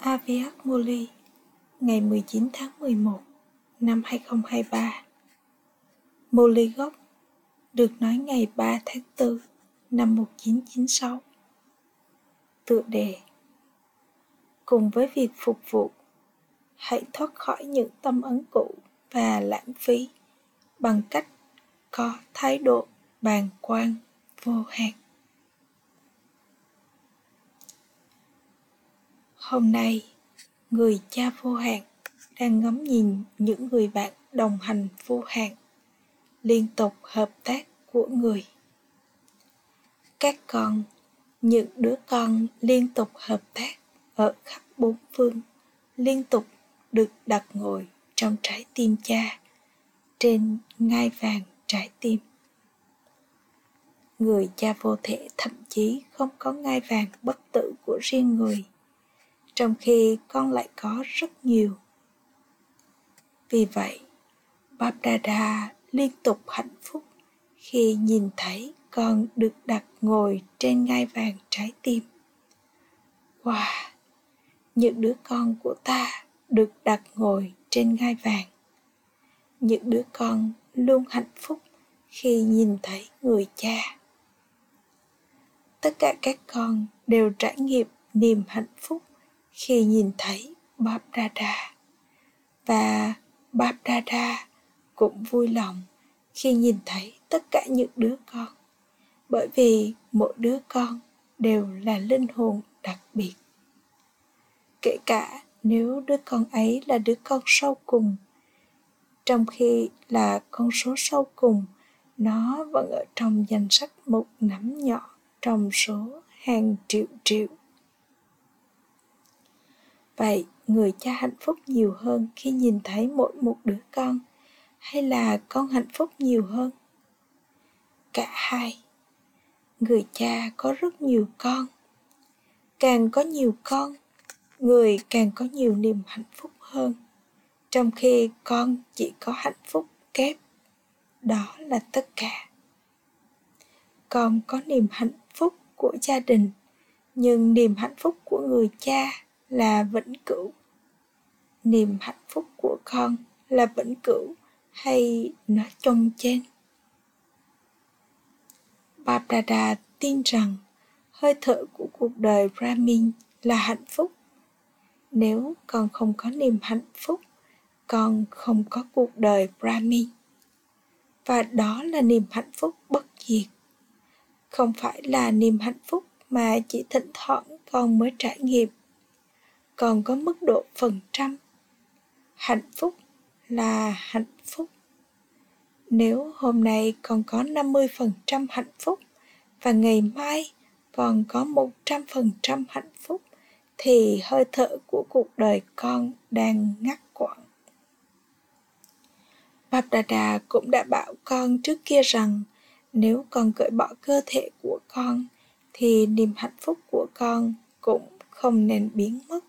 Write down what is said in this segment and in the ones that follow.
Aviat Moli ngày 19 tháng 11 năm 2023 Moli gốc được nói ngày 3 tháng 4 năm 1996 Tựa đề, Cùng với việc phục vụ, hãy thoát khỏi những tâm ấn cũ và lãng phí bằng cách có thái độ bàng quan, vô hạn. Hôm nay, người cha vô hạn đang ngắm nhìn những người bạn đồng hành vô hạn liên tục hợp tác của người. Các con, những đứa con liên tục hợp tác ở khắp bốn phương liên tục được đặt ngồi trong trái tim cha, trên ngai vàng trái tim. Người cha vô thể thậm chí không có ngai vàng bất tử của riêng người trong khi con lại có rất nhiều vì vậy Babdada liên tục hạnh phúc khi nhìn thấy con được đặt ngồi trên ngai vàng trái tim. Wow! Những đứa con của ta được đặt ngồi trên ngai vàng. Những đứa con luôn hạnh phúc khi nhìn thấy người cha. Tất cả các con đều trải nghiệm niềm hạnh phúc khi nhìn thấy Bob Dada. Và Bob Dada cũng vui lòng khi nhìn thấy tất cả những đứa con, bởi vì mỗi đứa con đều là linh hồn đặc biệt. Kể cả nếu đứa con ấy là đứa con sau cùng, trong khi là con số sau cùng, nó vẫn ở trong danh sách một nắm nhỏ trong số hàng triệu triệu vậy, người cha hạnh phúc nhiều hơn khi nhìn thấy mỗi một đứa con? Hay là con hạnh phúc nhiều hơn? Cả hai. Người cha có rất nhiều con. Càng có nhiều con, người càng có nhiều niềm hạnh phúc hơn. Trong khi con chỉ có hạnh phúc kép, đó là tất cả. Con có niềm hạnh phúc của gia đình, nhưng niềm hạnh phúc của người cha là vĩnh cửu niềm hạnh phúc của con là vĩnh cửu hay nó trông trên Babdada tin rằng hơi thở của cuộc đời Brahmin là hạnh phúc. Nếu con không có niềm hạnh phúc, con không có cuộc đời Brahmin. Và đó là niềm hạnh phúc bất diệt. Không phải là niềm hạnh phúc mà chỉ thỉnh thoảng con mới trải nghiệm còn có mức độ phần trăm. Hạnh phúc là hạnh phúc. Nếu hôm nay còn có 50% hạnh phúc và ngày mai còn có 100% hạnh phúc, thì hơi thở của cuộc đời con đang ngắt quãng. Babdada cũng đã bảo con trước kia rằng nếu con cởi bỏ cơ thể của con, thì niềm hạnh phúc của con cũng không nên biến mất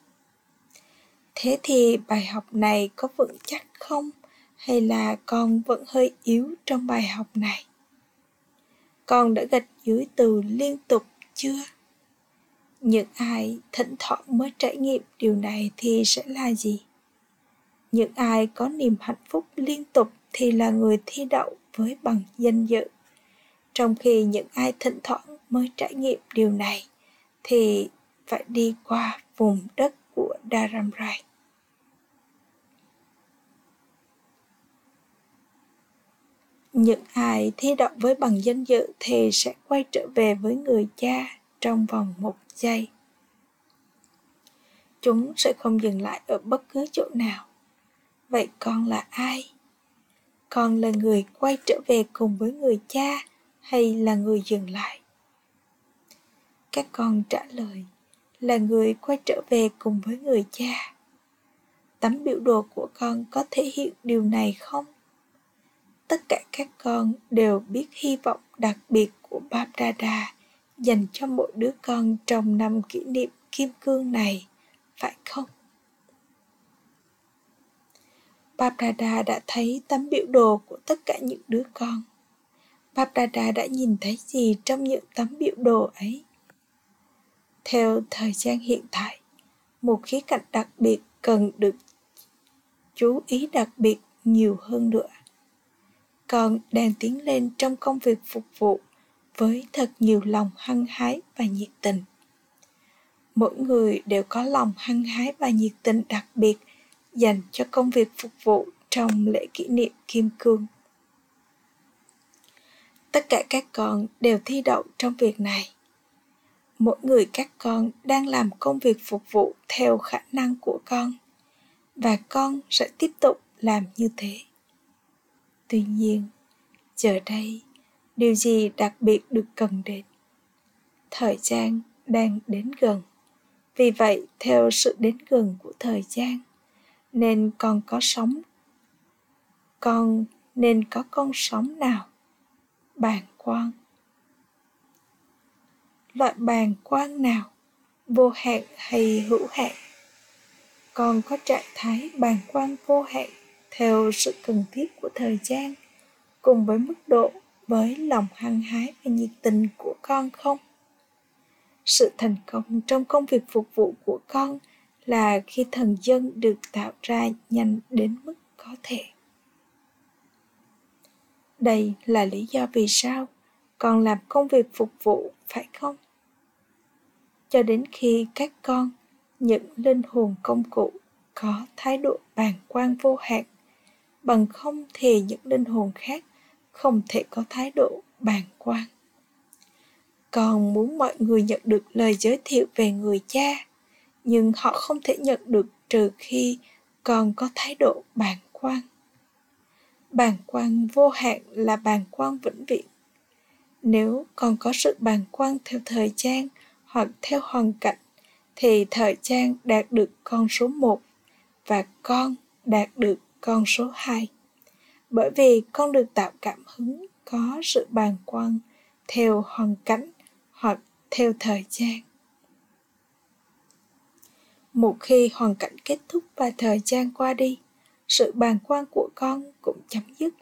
thế thì bài học này có vững chắc không? Hay là con vẫn hơi yếu trong bài học này? Con đã gạch dưới từ liên tục chưa? Những ai thỉnh thoảng mới trải nghiệm điều này thì sẽ là gì? Những ai có niềm hạnh phúc liên tục thì là người thi đậu với bằng danh dự. Trong khi những ai thỉnh thoảng mới trải nghiệm điều này thì phải đi qua vùng đất của Dharamrai. Những ai thi đậu với bằng danh dự thì sẽ quay trở về với người cha trong vòng một giây. Chúng sẽ không dừng lại ở bất cứ chỗ nào. Vậy con là ai? Con là người quay trở về cùng với người cha hay là người dừng lại? Các con trả lời là người quay trở về cùng với người cha. Tấm biểu đồ của con có thể hiện điều này không? Tất cả các con đều biết hy vọng đặc biệt của Babdada dành cho mỗi đứa con trong năm kỷ niệm kim cương này, phải không? Babdada đã thấy tấm biểu đồ của tất cả những đứa con. Babdada đã nhìn thấy gì trong những tấm biểu đồ ấy? Theo thời gian hiện tại, một khía cạnh đặc biệt cần được chú ý đặc biệt nhiều hơn nữa con đang tiến lên trong công việc phục vụ, với thật nhiều lòng hăng hái và nhiệt tình. Mỗi người đều có lòng hăng hái và nhiệt tình đặc biệt, dành cho công việc phục vụ trong lễ kỷ niệm kim cương. Tất cả các con đều thi đậu trong việc này. Mỗi người các con đang làm công việc phục vụ theo khả năng của con, và con sẽ tiếp tục làm như thế tuy nhiên, giờ đây, điều gì đặc biệt được cần đến? Thời gian đang đến gần. Vì vậy, theo sự đến gần của thời gian, nên con có sống. Con nên có con sống nào? Bàn quan. Loại bàn quan nào? Vô hạn hay hữu hạn? Con có trạng thái bàn quan vô hạn? Theo sự cần thiết của thời gian, cùng với mức độ, với lòng hăng hái và nhiệt tình của con không? Sự thành công trong công việc phục vụ của con là khi thần dân được tạo ra nhanh đến mức có thể. Đây là lý do vì sao con làm công việc phục vụ, phải không? Cho đến khi các con, những linh hồn công cụ có thái độ bàng quan vô hạn bằng không thì những linh hồn khác không thể có thái độ bàng quan. Còn muốn mọi người nhận được lời giới thiệu về người cha, nhưng họ không thể nhận được trừ khi còn có thái độ bàng quan. Bàng quan vô hạn là bàng quan vĩnh viễn. Nếu còn có sự bàng quan theo thời gian hoặc theo hoàn cảnh, thì thời gian đạt được con số 1 và con đạt được con số 2. Bởi vì con được tạo cảm hứng có sự bàng quan theo hoàn cảnh hoặc theo thời gian. Một khi hoàn cảnh kết thúc và thời gian qua đi, sự bàng quan của con cũng chấm dứt.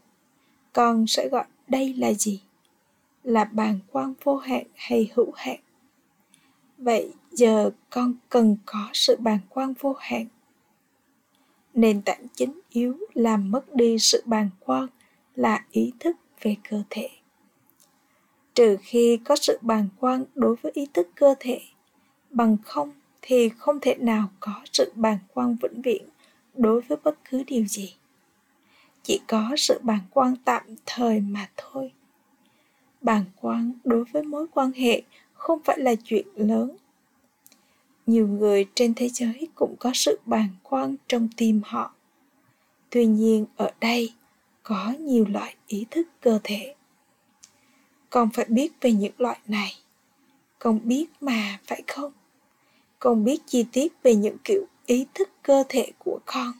Con sẽ gọi đây là gì? Là bàng quan vô hạn hay hữu hạn? Vậy giờ con cần có sự bàng quan vô hạn. Nền tảng chính yếu làm mất đi sự bàng quan là ý thức về cơ thể. Trừ khi có sự bàng quan đối với ý thức cơ thể, bằng không thì không thể nào có sự bàng quan vĩnh viễn đối với bất cứ điều gì chỉ có sự bàng quan tạm thời mà thôi bàng quan đối với mối quan hệ không phải là chuyện lớn nhiều người trên thế giới cũng có sự bàng quan trong tim họ. Tuy nhiên, ở đây có nhiều loại ý thức cơ thể. Con phải biết về những loại này. Con biết mà, phải không? Con biết chi tiết về những kiểu ý thức cơ thể của con.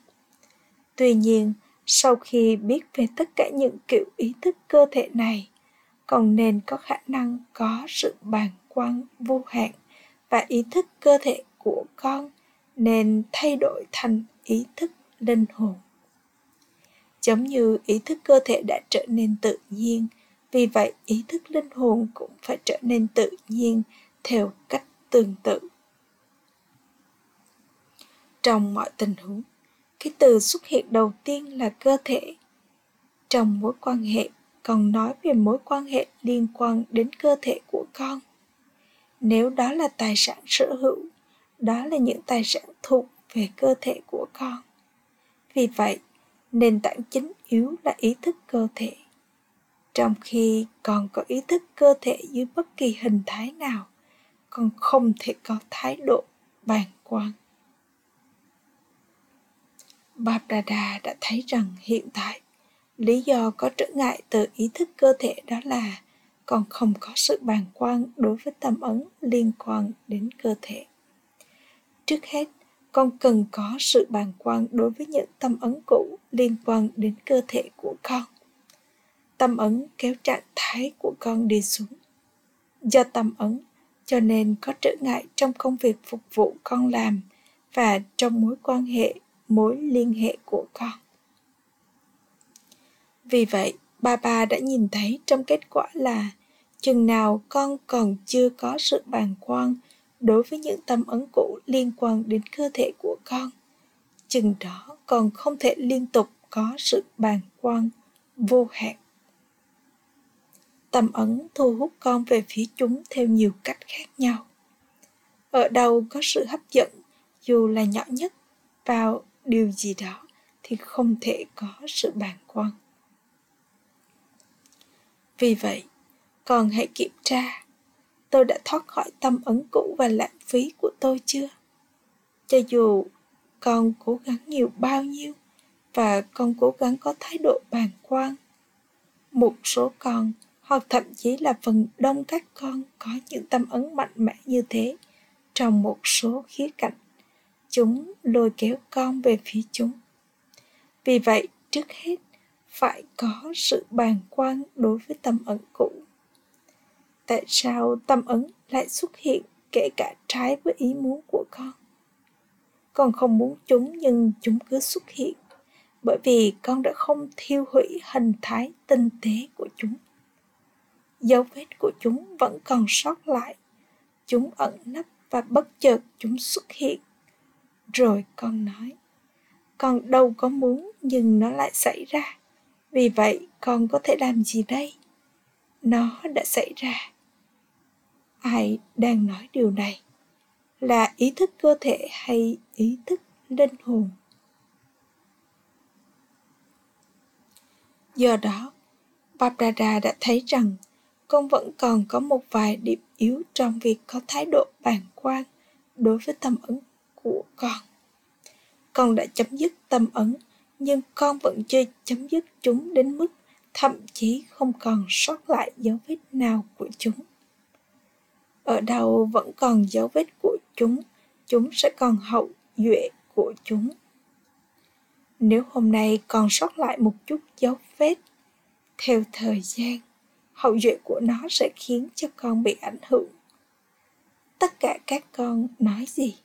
Tuy nhiên, sau khi biết về tất cả những kiểu ý thức cơ thể này, con nên có khả năng có sự bàng quan vô hạn và ý thức cơ thể của con nên thay đổi thành ý thức linh hồn. Giống như ý thức cơ thể đã trở nên tự nhiên, vì vậy ý thức linh hồn cũng phải trở nên tự nhiên theo cách tương tự. Trong mọi tình huống, cái từ xuất hiện đầu tiên là cơ thể. Trong mối quan hệ còn nói về mối quan hệ liên quan đến cơ thể của con nếu đó là tài sản sở hữu, đó là những tài sản thuộc về cơ thể của con. Vì vậy, nền tảng chính yếu là ý thức cơ thể. Trong khi còn có ý thức cơ thể dưới bất kỳ hình thái nào, con không thể có thái độ bàng quan. Babrada đã thấy rằng hiện tại, lý do có trở ngại từ ý thức cơ thể đó là còn không có sự bàng quan đối với tâm ấn liên quan đến cơ thể. Trước hết, con cần có sự bàng quan đối với những tâm ấn cũ liên quan đến cơ thể của con. Tâm ấn kéo trạng thái của con đi xuống. Do tâm ấn, cho nên có trở ngại trong công việc phục vụ con làm và trong mối quan hệ mối liên hệ của con vì vậy ba ba đã nhìn thấy trong kết quả là chừng nào con còn chưa có sự bàng quan đối với những tâm ấn cũ liên quan đến cơ thể của con. Chừng đó còn không thể liên tục có sự bàng quan vô hạn. Tâm ấn thu hút con về phía chúng theo nhiều cách khác nhau. Ở đâu có sự hấp dẫn, dù là nhỏ nhất, vào điều gì đó thì không thể có sự bàng quan vì vậy, con hãy kiểm tra. Tôi đã thoát khỏi tâm ấn cũ và lãng phí của tôi chưa? Cho dù con cố gắng nhiều bao nhiêu và con cố gắng có thái độ bàng quan, một số con hoặc thậm chí là phần đông các con có những tâm ấn mạnh mẽ như thế trong một số khía cạnh chúng lôi kéo con về phía chúng. Vì vậy, trước hết phải có sự bàng quan đối với tâm ấn cũ. Tại sao tâm ấn lại xuất hiện kể cả trái với ý muốn của con? Con không muốn chúng nhưng chúng cứ xuất hiện, bởi vì con đã không thiêu hủy hình thái tinh tế của chúng. Dấu vết của chúng vẫn còn sót lại, chúng ẩn nấp và bất chợt chúng xuất hiện. Rồi con nói, con đâu có muốn nhưng nó lại xảy ra vì vậy, con có thể làm gì đây? Nó đã xảy ra. Ai đang nói điều này? Là ý thức cơ thể hay ý thức linh hồn? Do đó Bapdada đã thấy rằng con vẫn còn có một vài điểm yếu trong việc có thái độ bàng quan đối với tâm ấn của con. Con đã chấm dứt tâm ấn nhưng con vẫn chưa chấm dứt chúng đến mức thậm chí không còn sót lại dấu vết nào của chúng. Ở đâu vẫn còn dấu vết của chúng chúng sẽ còn hậu duệ của chúng. Nếu hôm nay còn sót lại một chút dấu vết, theo thời gian, hậu duệ của nó sẽ khiến cho con bị ảnh hưởng. Tất cả các con nói gì?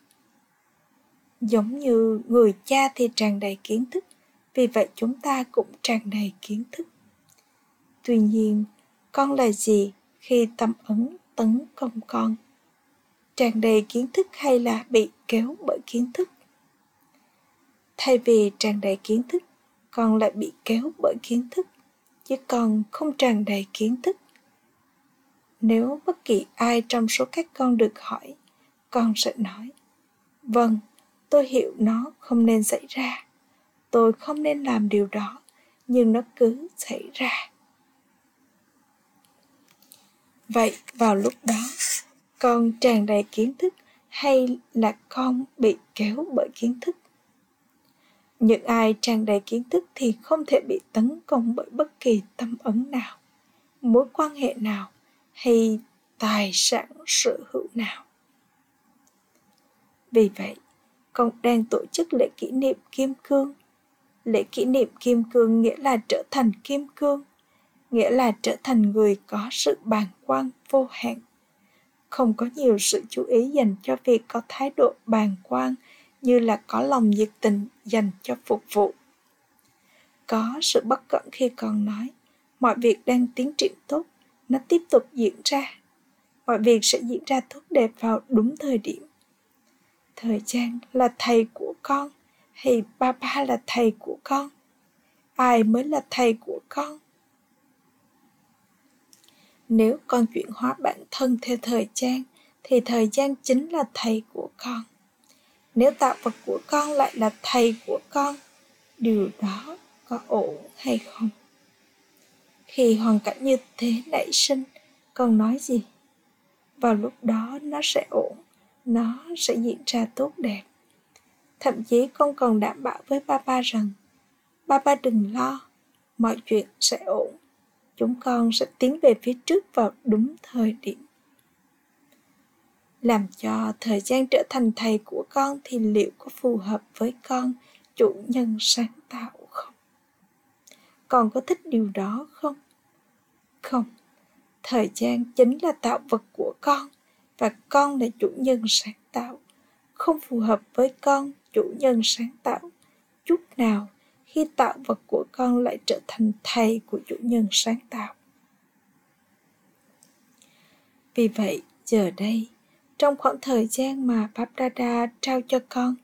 Giống như người cha thì tràn đầy kiến thức vì vậy chúng ta cũng tràn đầy kiến thức. Tuy nhiên, con là gì khi tâm ấn tấn công con? Tràn đầy kiến thức hay là bị kéo bởi kiến thức? Thay vì tràn đầy kiến thức, con lại bị kéo bởi kiến thức, chứ con không tràn đầy kiến thức. Nếu bất kỳ ai trong số các con được hỏi, con sẽ nói vâng tôi hiểu nó không nên xảy ra tôi không nên làm điều đó, nhưng nó cứ xảy ra. Vậy vào lúc đó, con tràn đầy kiến thức hay là con bị kéo bởi kiến thức? Những ai tràn đầy kiến thức thì không thể bị tấn công bởi bất kỳ tâm ấn nào, mối quan hệ nào hay tài sản sở hữu nào. Vì vậy, con đang tổ chức lễ kỷ niệm kim cương lễ kỷ niệm kim cương nghĩa là trở thành kim cương, nghĩa là trở thành người có sự bàng quan, vô hạn. Không có nhiều sự chú ý dành cho việc có thái độ bàng quan như là có lòng nhiệt tình dành cho phục vụ. Có sự bất cẩn khi còn nói, mọi việc đang tiến triển tốt, nó tiếp tục diễn ra. Mọi việc sẽ diễn ra tốt đẹp vào đúng thời điểm. Thời gian là thầy của con thì ba ba là thầy của con. Ai mới là thầy của con? Nếu con chuyển hóa bản thân theo thời gian, thì thời gian chính là thầy của con. Nếu tạo vật của con lại là thầy của con, điều đó có ổn hay không? Khi hoàn cảnh như thế nảy sinh, con nói gì? Vào lúc đó nó sẽ ổn, nó sẽ diễn ra tốt đẹp thậm chí con còn đảm bảo với ba ba rằng ba ba đừng lo, mọi chuyện sẽ ổn. Chúng con sẽ tiến về phía trước vào đúng thời điểm. Làm cho thời gian trở thành thầy của con thì liệu có phù hợp với con chủ nhân sáng tạo không? Con có thích điều đó không? Không. Thời gian chính là tạo vật của con và con là chủ nhân sáng tạo. Không phù hợp với con chủ nhân sáng tạo chút nào khi tạo vật của con lại trở thành thầy của chủ nhân sáng tạo vì vậy giờ đây trong khoảng thời gian mà Babdada trao cho con,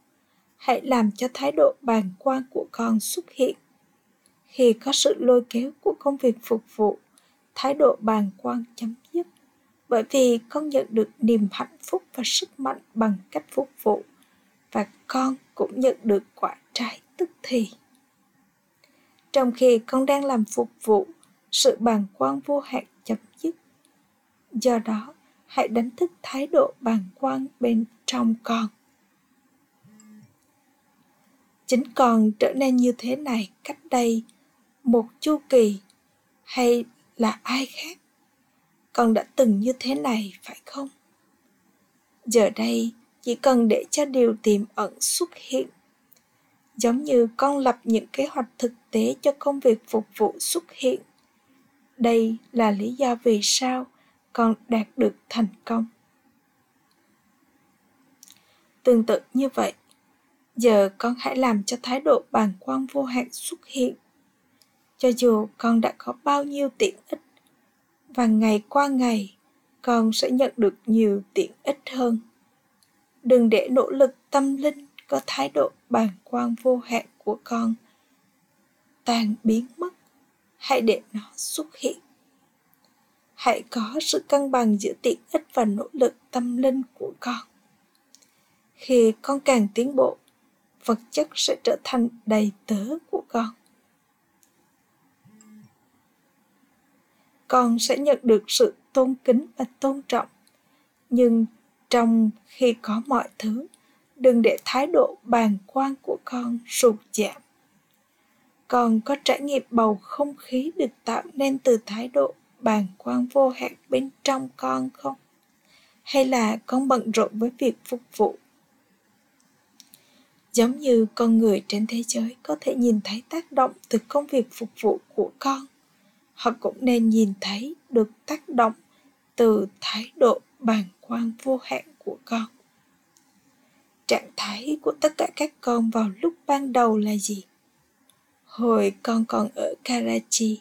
hãy làm cho thái độ bàng quan của con xuất hiện. Khi có sự lôi kéo của công việc phục vụ, thái độ bàng quan chấm dứt. Bởi vì con nhận được niềm hạnh phúc và sức mạnh bằng cách phục vụ, và con cũng nhận được quả trái tức thì. Trong khi con đang làm phục vụ, sự bàng quan vô hạn chấm dứt. Do đó, hãy đánh thức thái độ bàng quan bên trong con chính con trở nên như thế này cách đây một chu kỳ hay là ai khác con đã từng như thế này phải không giờ đây chỉ cần để cho điều tiềm ẩn xuất hiện. Giống như con lập những kế hoạch thực tế cho công việc phục vụ xuất hiện. Đây là lý do vì sao con đạt được thành công. Tương tự như vậy, giờ con hãy làm cho thái độ bàng quan vô hạn xuất hiện. Cho dù con đã có bao nhiêu tiện ích, và ngày qua ngày, con sẽ nhận được nhiều tiện ích hơn đừng để nỗ lực tâm linh có thái độ bàng quan vô hạn của con tan biến mất. Hãy để nó xuất hiện. Hãy có sự cân bằng giữa tiện ích và nỗ lực tâm linh của con. Khi con càng tiến bộ, vật chất sẽ trở thành đầy tớ của con. Con sẽ nhận được sự tôn kính và tôn trọng, nhưng trong khi có mọi thứ. Đừng để thái độ bàng quan của con sụt giảm. Con có trải nghiệm bầu không khí được tạo nên từ thái độ bàng quan vô hạn bên trong con không? Hay là con bận rộn với việc phục vụ? Giống như con người trên thế giới có thể nhìn thấy tác động từ công việc phục vụ của con. Họ cũng nên nhìn thấy được tác động từ thái độ bàng quan vô hạn của con. Trạng thái của tất cả các con vào lúc ban đầu là gì? Hồi con còn ở karachi,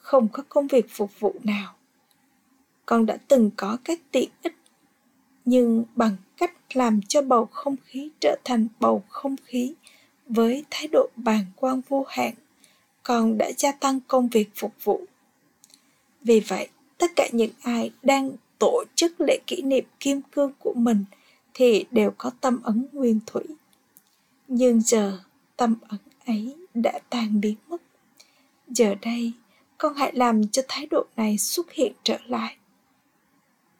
không có công việc phục vụ nào. Con đã từng có các tiện ích, nhưng bằng cách làm cho bầu không khí trở thành bầu không khí với thái độ bàng quan vô hạn, con đã gia tăng công việc phục vụ. Vì vậy, tất cả những ai đang tổ chức lễ kỷ niệm kim cương của mình thì đều có tâm ấn nguyên thủy. Nhưng giờ tâm ấn ấy đã tan biến mất. Giờ đây, con hãy làm cho thái độ này xuất hiện trở lại.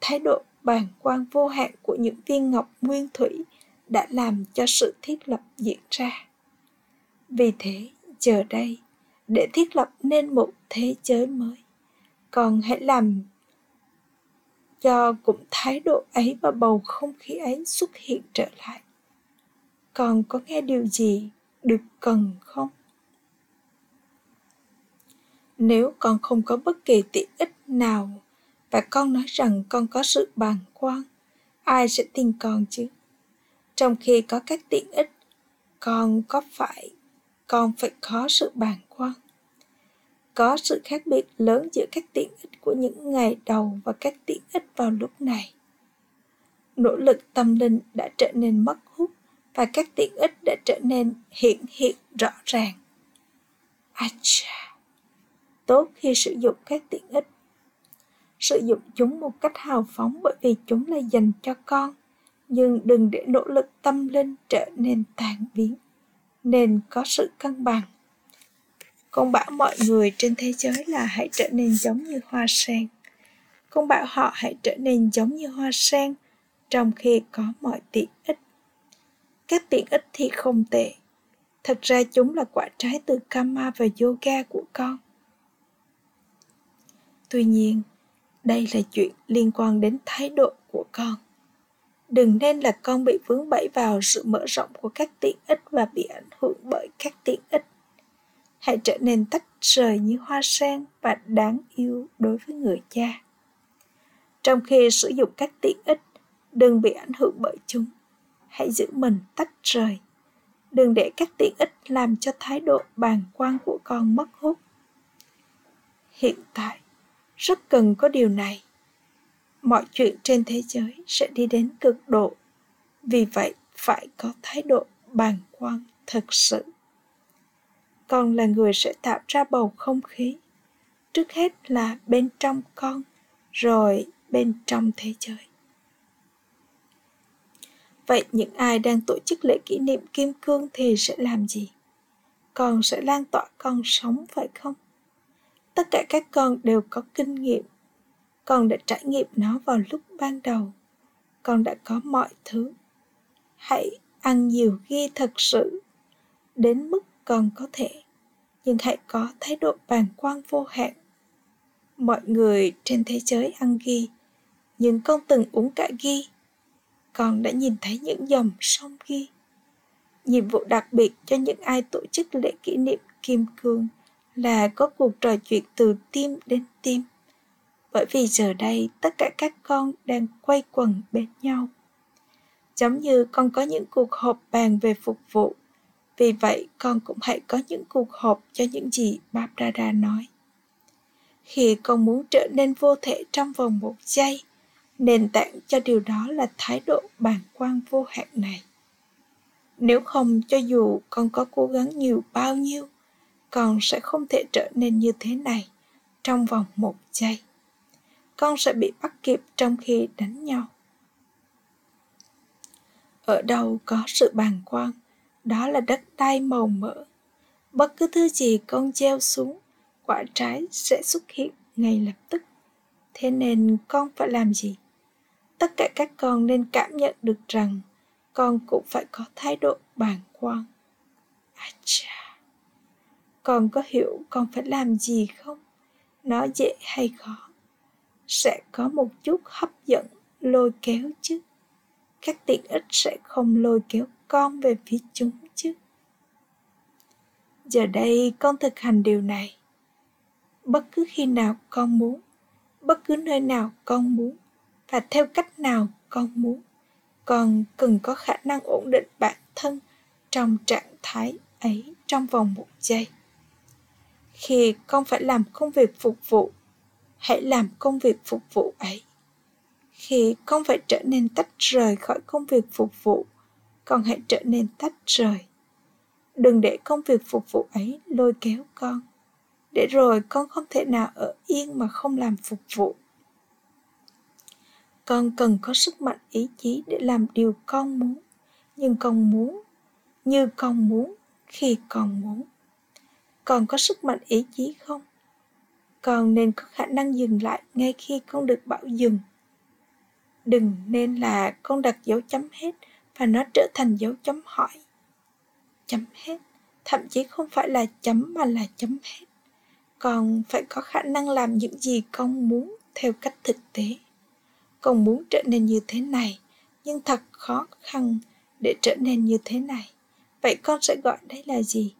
Thái độ bàng quan vô hạn của những viên ngọc nguyên thủy đã làm cho sự thiết lập diễn ra. Vì thế, giờ đây, để thiết lập nên một thế giới mới, con hãy làm cho cũng thái độ ấy và bầu không khí ấy xuất hiện trở lại. Còn có nghe điều gì được cần không? Nếu con không có bất kỳ tiện ích nào, và con nói rằng con có sự bàng quan, ai sẽ tin con chứ? Trong khi có các tiện ích, con có phải, con phải có sự bàng quan có sự khác biệt lớn giữa các tiện ích của những ngày đầu và các tiện ích vào lúc này. Nỗ lực tâm linh đã trở nên mất hút và các tiện ích đã trở nên hiện hiện rõ ràng. Acha. tốt khi sử dụng các tiện ích. Sử dụng chúng một cách hào phóng bởi vì chúng là dành cho con, nhưng đừng để nỗ lực tâm linh trở nên tàn biến. Nên có sự cân bằng con bảo mọi người trên thế giới là hãy trở nên giống như hoa sen. Con bảo họ hãy trở nên giống như hoa sen, trong khi có mọi tiện ích. Các tiện ích thì không tệ. Thật ra chúng là quả trái từ karma và yoga của con. Tuy nhiên, đây là chuyện liên quan đến thái độ của con. Đừng nên là con bị vướng bẫy vào sự mở rộng của các tiện ích và bị ảnh hưởng bởi các tiện ích hãy trở nên tách rời như hoa sen và đáng yêu đối với người cha. Trong khi sử dụng các tiện ích, đừng bị ảnh hưởng bởi chúng. Hãy giữ mình tách rời. Đừng để các tiện ích làm cho thái độ bàng quan của con mất hút. Hiện tại, rất cần có điều này. Mọi chuyện trên thế giới sẽ đi đến cực độ. Vì vậy, phải có thái độ bàng quan thực sự con là người sẽ tạo ra bầu không khí. Trước hết là bên trong con, rồi bên trong thế giới. Vậy những ai đang tổ chức lễ kỷ niệm kim cương thì sẽ làm gì? Con sẽ lan tỏa con sống, phải không? Tất cả các con đều có kinh nghiệm. Con đã trải nghiệm nó vào lúc ban đầu. Con đã có mọi thứ. Hãy ăn nhiều ghi thật sự. Đến mức còn có thể nhưng hãy có thái độ bàng quan vô hạn. Mọi người trên thế giới ăn ghi nhưng con từng uống cả ghi con đã nhìn thấy những dòng sông ghi. Nhiệm vụ đặc biệt cho những ai tổ chức lễ kỷ niệm kim cương là có cuộc trò chuyện từ tim đến tim. Bởi vì giờ đây tất cả các con đang quay quần bên nhau. Giống như con có những cuộc họp bàn về phục vụ vì vậy con cũng hãy có những cuộc họp cho những gì Bapdada nói. Khi con muốn trở nên vô thể trong vòng một giây, nền tảng cho điều đó là thái độ bàn quan vô hạn này. Nếu không cho dù con có cố gắng nhiều bao nhiêu, con sẽ không thể trở nên như thế này trong vòng một giây. Con sẽ bị bắt kịp trong khi đánh nhau. Ở đâu có sự bàn quan, đó là đất đai màu mỡ. Bất cứ thứ gì con gieo xuống, quả trái sẽ xuất hiện ngay lập tức. Thế nên con phải làm gì? Tất cả các con nên cảm nhận được rằng con cũng phải có thái độ bàng quan. À cha con có hiểu con phải làm gì không? Nó dễ hay khó? Sẽ có một chút hấp dẫn lôi kéo chứ. Các tiện ích sẽ không lôi kéo con về phía chúng chứ. Giờ đây con thực hành điều này. Bất cứ khi nào con muốn, bất cứ nơi nào con muốn và theo cách nào con muốn, con cần có khả năng ổn định bản thân trong trạng thái ấy trong vòng một giây. Khi con phải làm công việc phục vụ, hãy làm công việc phục vụ ấy khi không phải trở nên tách rời khỏi công việc phục vụ. Con hãy trở nên tách rời. Đừng để công việc phục vụ ấy lôi kéo con. Để rồi con không thể nào ở yên mà không làm phục vụ. Con cần có sức mạnh ý chí để làm điều con muốn. Nhưng con muốn, như con muốn, khi con muốn. Con có sức mạnh ý chí không? Con nên có khả năng dừng lại ngay khi con được bảo dừng đừng nên là con đặt dấu chấm hết và nó trở thành dấu chấm hỏi. Chấm hết, thậm chí không phải là chấm mà là chấm hết. Còn phải có khả năng làm những gì con muốn theo cách thực tế. Con muốn trở nên như thế này, nhưng thật khó khăn để trở nên như thế này. Vậy con sẽ gọi đây là gì?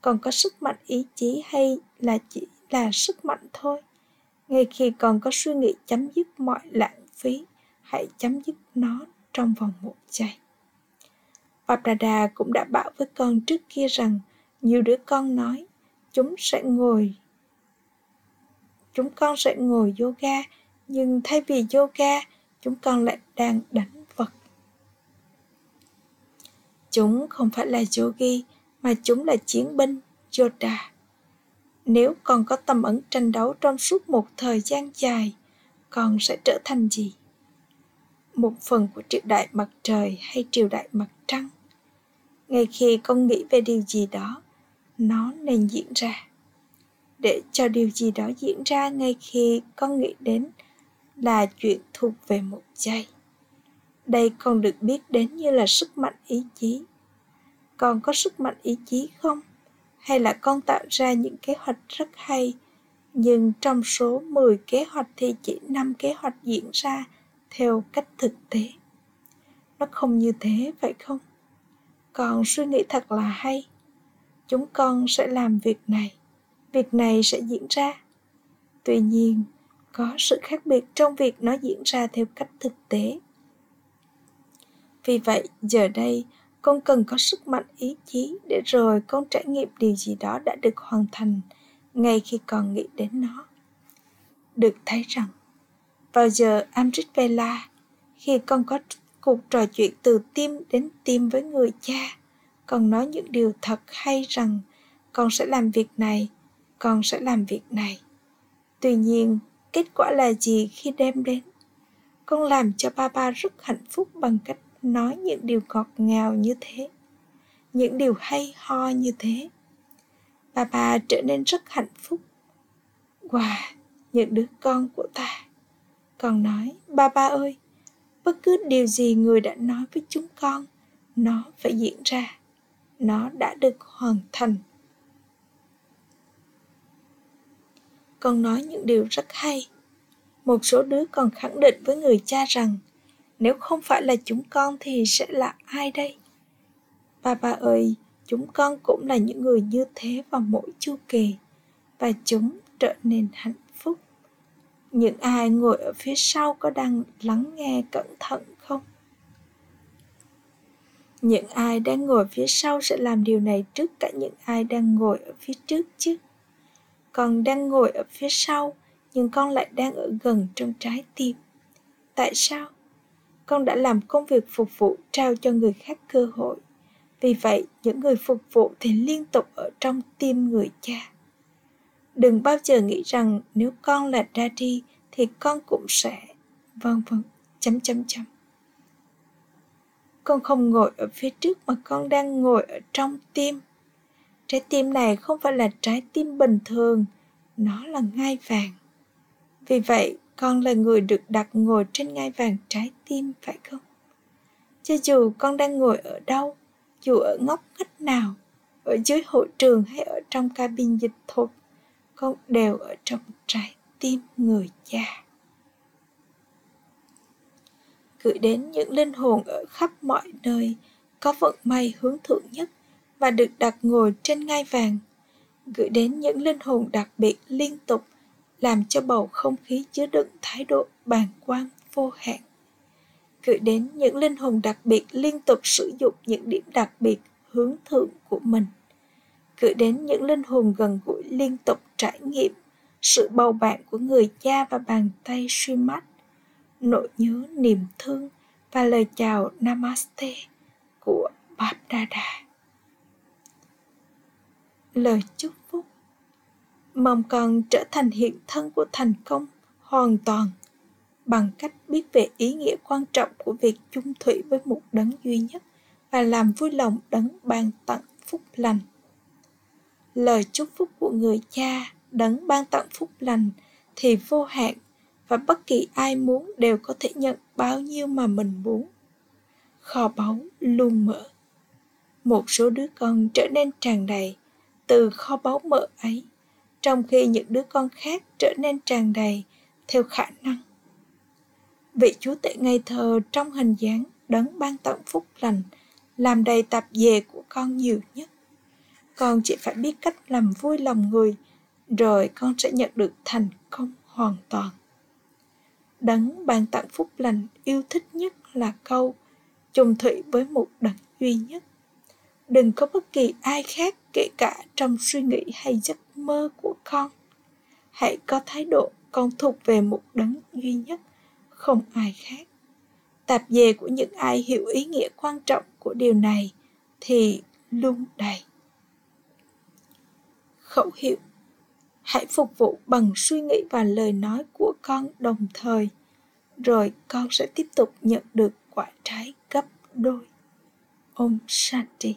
Còn có sức mạnh ý chí hay là chỉ là sức mạnh thôi? Ngay khi còn có suy nghĩ chấm dứt mọi lãng phí hãy chấm dứt nó trong vòng một giây. Paprada cũng đã bảo với con trước kia rằng nhiều đứa con nói, chúng sẽ ngồi. Chúng con sẽ ngồi yoga, nhưng thay vì yoga, chúng con lại đang đánh vật. Chúng không phải là yogi, mà chúng là chiến binh, yoda. Nếu con có tâm ẩn tranh đấu trong suốt một thời gian dài, con sẽ trở thành gì? Một phần của triều đại mặt trời hay triều đại mặt trăng. Ngay khi con nghĩ về điều gì đó, nó nên diễn ra. Để cho điều gì đó diễn ra ngay khi con nghĩ đến là chuyện thuộc về một giây. Đây còn được biết đến như là sức mạnh ý chí. Con có sức mạnh ý chí không? Hay là con tạo ra những kế hoạch rất hay, nhưng trong số 10 kế hoạch thì chỉ 5 kế hoạch diễn ra theo cách thực tế. Nó không như thế, phải không? Còn suy nghĩ thật là hay. Chúng con sẽ làm việc này việc này sẽ diễn ra. Tuy nhiên, có sự khác biệt trong việc nó diễn ra theo cách thực tế. Vì vậy, giờ đây, con cần có sức mạnh ý chí để rồi con trải nghiệm điều gì đó đã được hoàn thành ngay khi còn nghĩ đến nó. Được thấy rằng vào giờ Amrit Vela, khi con có cuộc trò chuyện từ tim đến tim với người cha, con nói những điều thật hay rằng con sẽ làm việc này, con sẽ làm việc này. Tuy nhiên, kết quả là gì khi đem đến? Con làm cho ba ba rất hạnh phúc bằng cách nói những điều ngọt ngào như thế, những điều hay ho như thế. Ba ba trở nên rất hạnh phúc. Wow, những đứa con của ta. Con nói, ba ba ơi, bất cứ điều gì người đã nói với chúng con, nó phải diễn ra. Nó đã được hoàn thành. Con nói những điều rất hay. Một số đứa còn khẳng định với người cha rằng nếu không phải là chúng con thì sẽ là ai đây? Ba ba ơi, chúng con cũng là những người như thế vào mỗi chu kỳ và chúng trở nên hạnh. Những ai ngồi ở phía sau có đang lắng nghe cẩn thận không? Những ai đang ngồi phía sau sẽ làm điều này trước cả những ai đang ngồi ở phía trước chứ. Con đang ngồi ở phía sau, nhưng con lại đang ở gần trong trái tim. Tại sao? Con đã làm công việc phục vụ trao cho người khác cơ hội. Vì vậy, những người phục vụ thì liên tục ở trong tim người cha. Đừng bao giờ nghĩ rằng nếu con là đi thì con cũng sẽ... Vâng vâng, chấm chấm chấm. Con không ngồi ở phía trước mà con đang ngồi ở trong tim. Trái tim này không phải là trái tim bình thường, nó là ngai vàng. Vì vậy, con là người được đặt ngồi trên ngai vàng trái tim phải không? Cho dù con đang ngồi ở đâu, dù ở ngóc ngách nào, ở dưới hội trường hay ở trong cabin dịch thuật, con đều ở trong trái tim người cha. Gửi đến những linh hồn ở khắp mọi nơi, có vận may hướng thượng nhất và được đặt ngồi trên ngai vàng. Gửi đến những linh hồn đặc biệt liên tục, làm cho bầu không khí chứa đựng thái độ bàng quan, vô hạn gửi đến những linh hồn đặc biệt liên tục sử dụng những điểm đặc biệt hướng thượng của mình gửi đến những linh hồn gần gũi liên tục trải nghiệm sự bầu bạn của người cha và bàn tay suy mắt nỗi nhớ niềm thương và lời chào namaste của Bap Dada. Lời chúc phúc, Mong con trở thành hiện thân của thành công hoàn toàn bằng cách biết về ý nghĩa quan trọng của việc chung thủy với một đấng duy nhất và làm vui lòng đấng ban tặng phúc lành. Lời chúc phúc của người cha đấng ban tặng phúc lành thì vô hạn và bất kỳ ai muốn đều có thể nhận bao nhiêu mà mình muốn. Kho báu luôn mở. Một số đứa con trở nên tràn đầy từ kho báu mở ấy, trong khi những đứa con khác trở nên tràn đầy theo khả năng vị chúa tể ngây thơ trong hình dáng đấng ban tặng phúc lành làm đầy tạp dề của con nhiều nhất con chỉ phải biết cách làm vui lòng người, rồi con sẽ nhận được thành công hoàn toàn. Đấng ban tặng phúc lành yêu thích nhất là câu chung thủy với một đấng duy nhất. Đừng có bất kỳ ai khác kể cả trong suy nghĩ hay giấc mơ của con. Hãy có thái độ con thuộc về một đấng duy nhất, không ai khác. Tạp dề của những ai hiểu ý nghĩa quan trọng của điều này thì luôn đầy khẩu hiệu. Hãy phục vụ bằng suy nghĩ và lời nói của con đồng thời, rồi con sẽ tiếp tục nhận được quả trái gấp đôi. Om shanti.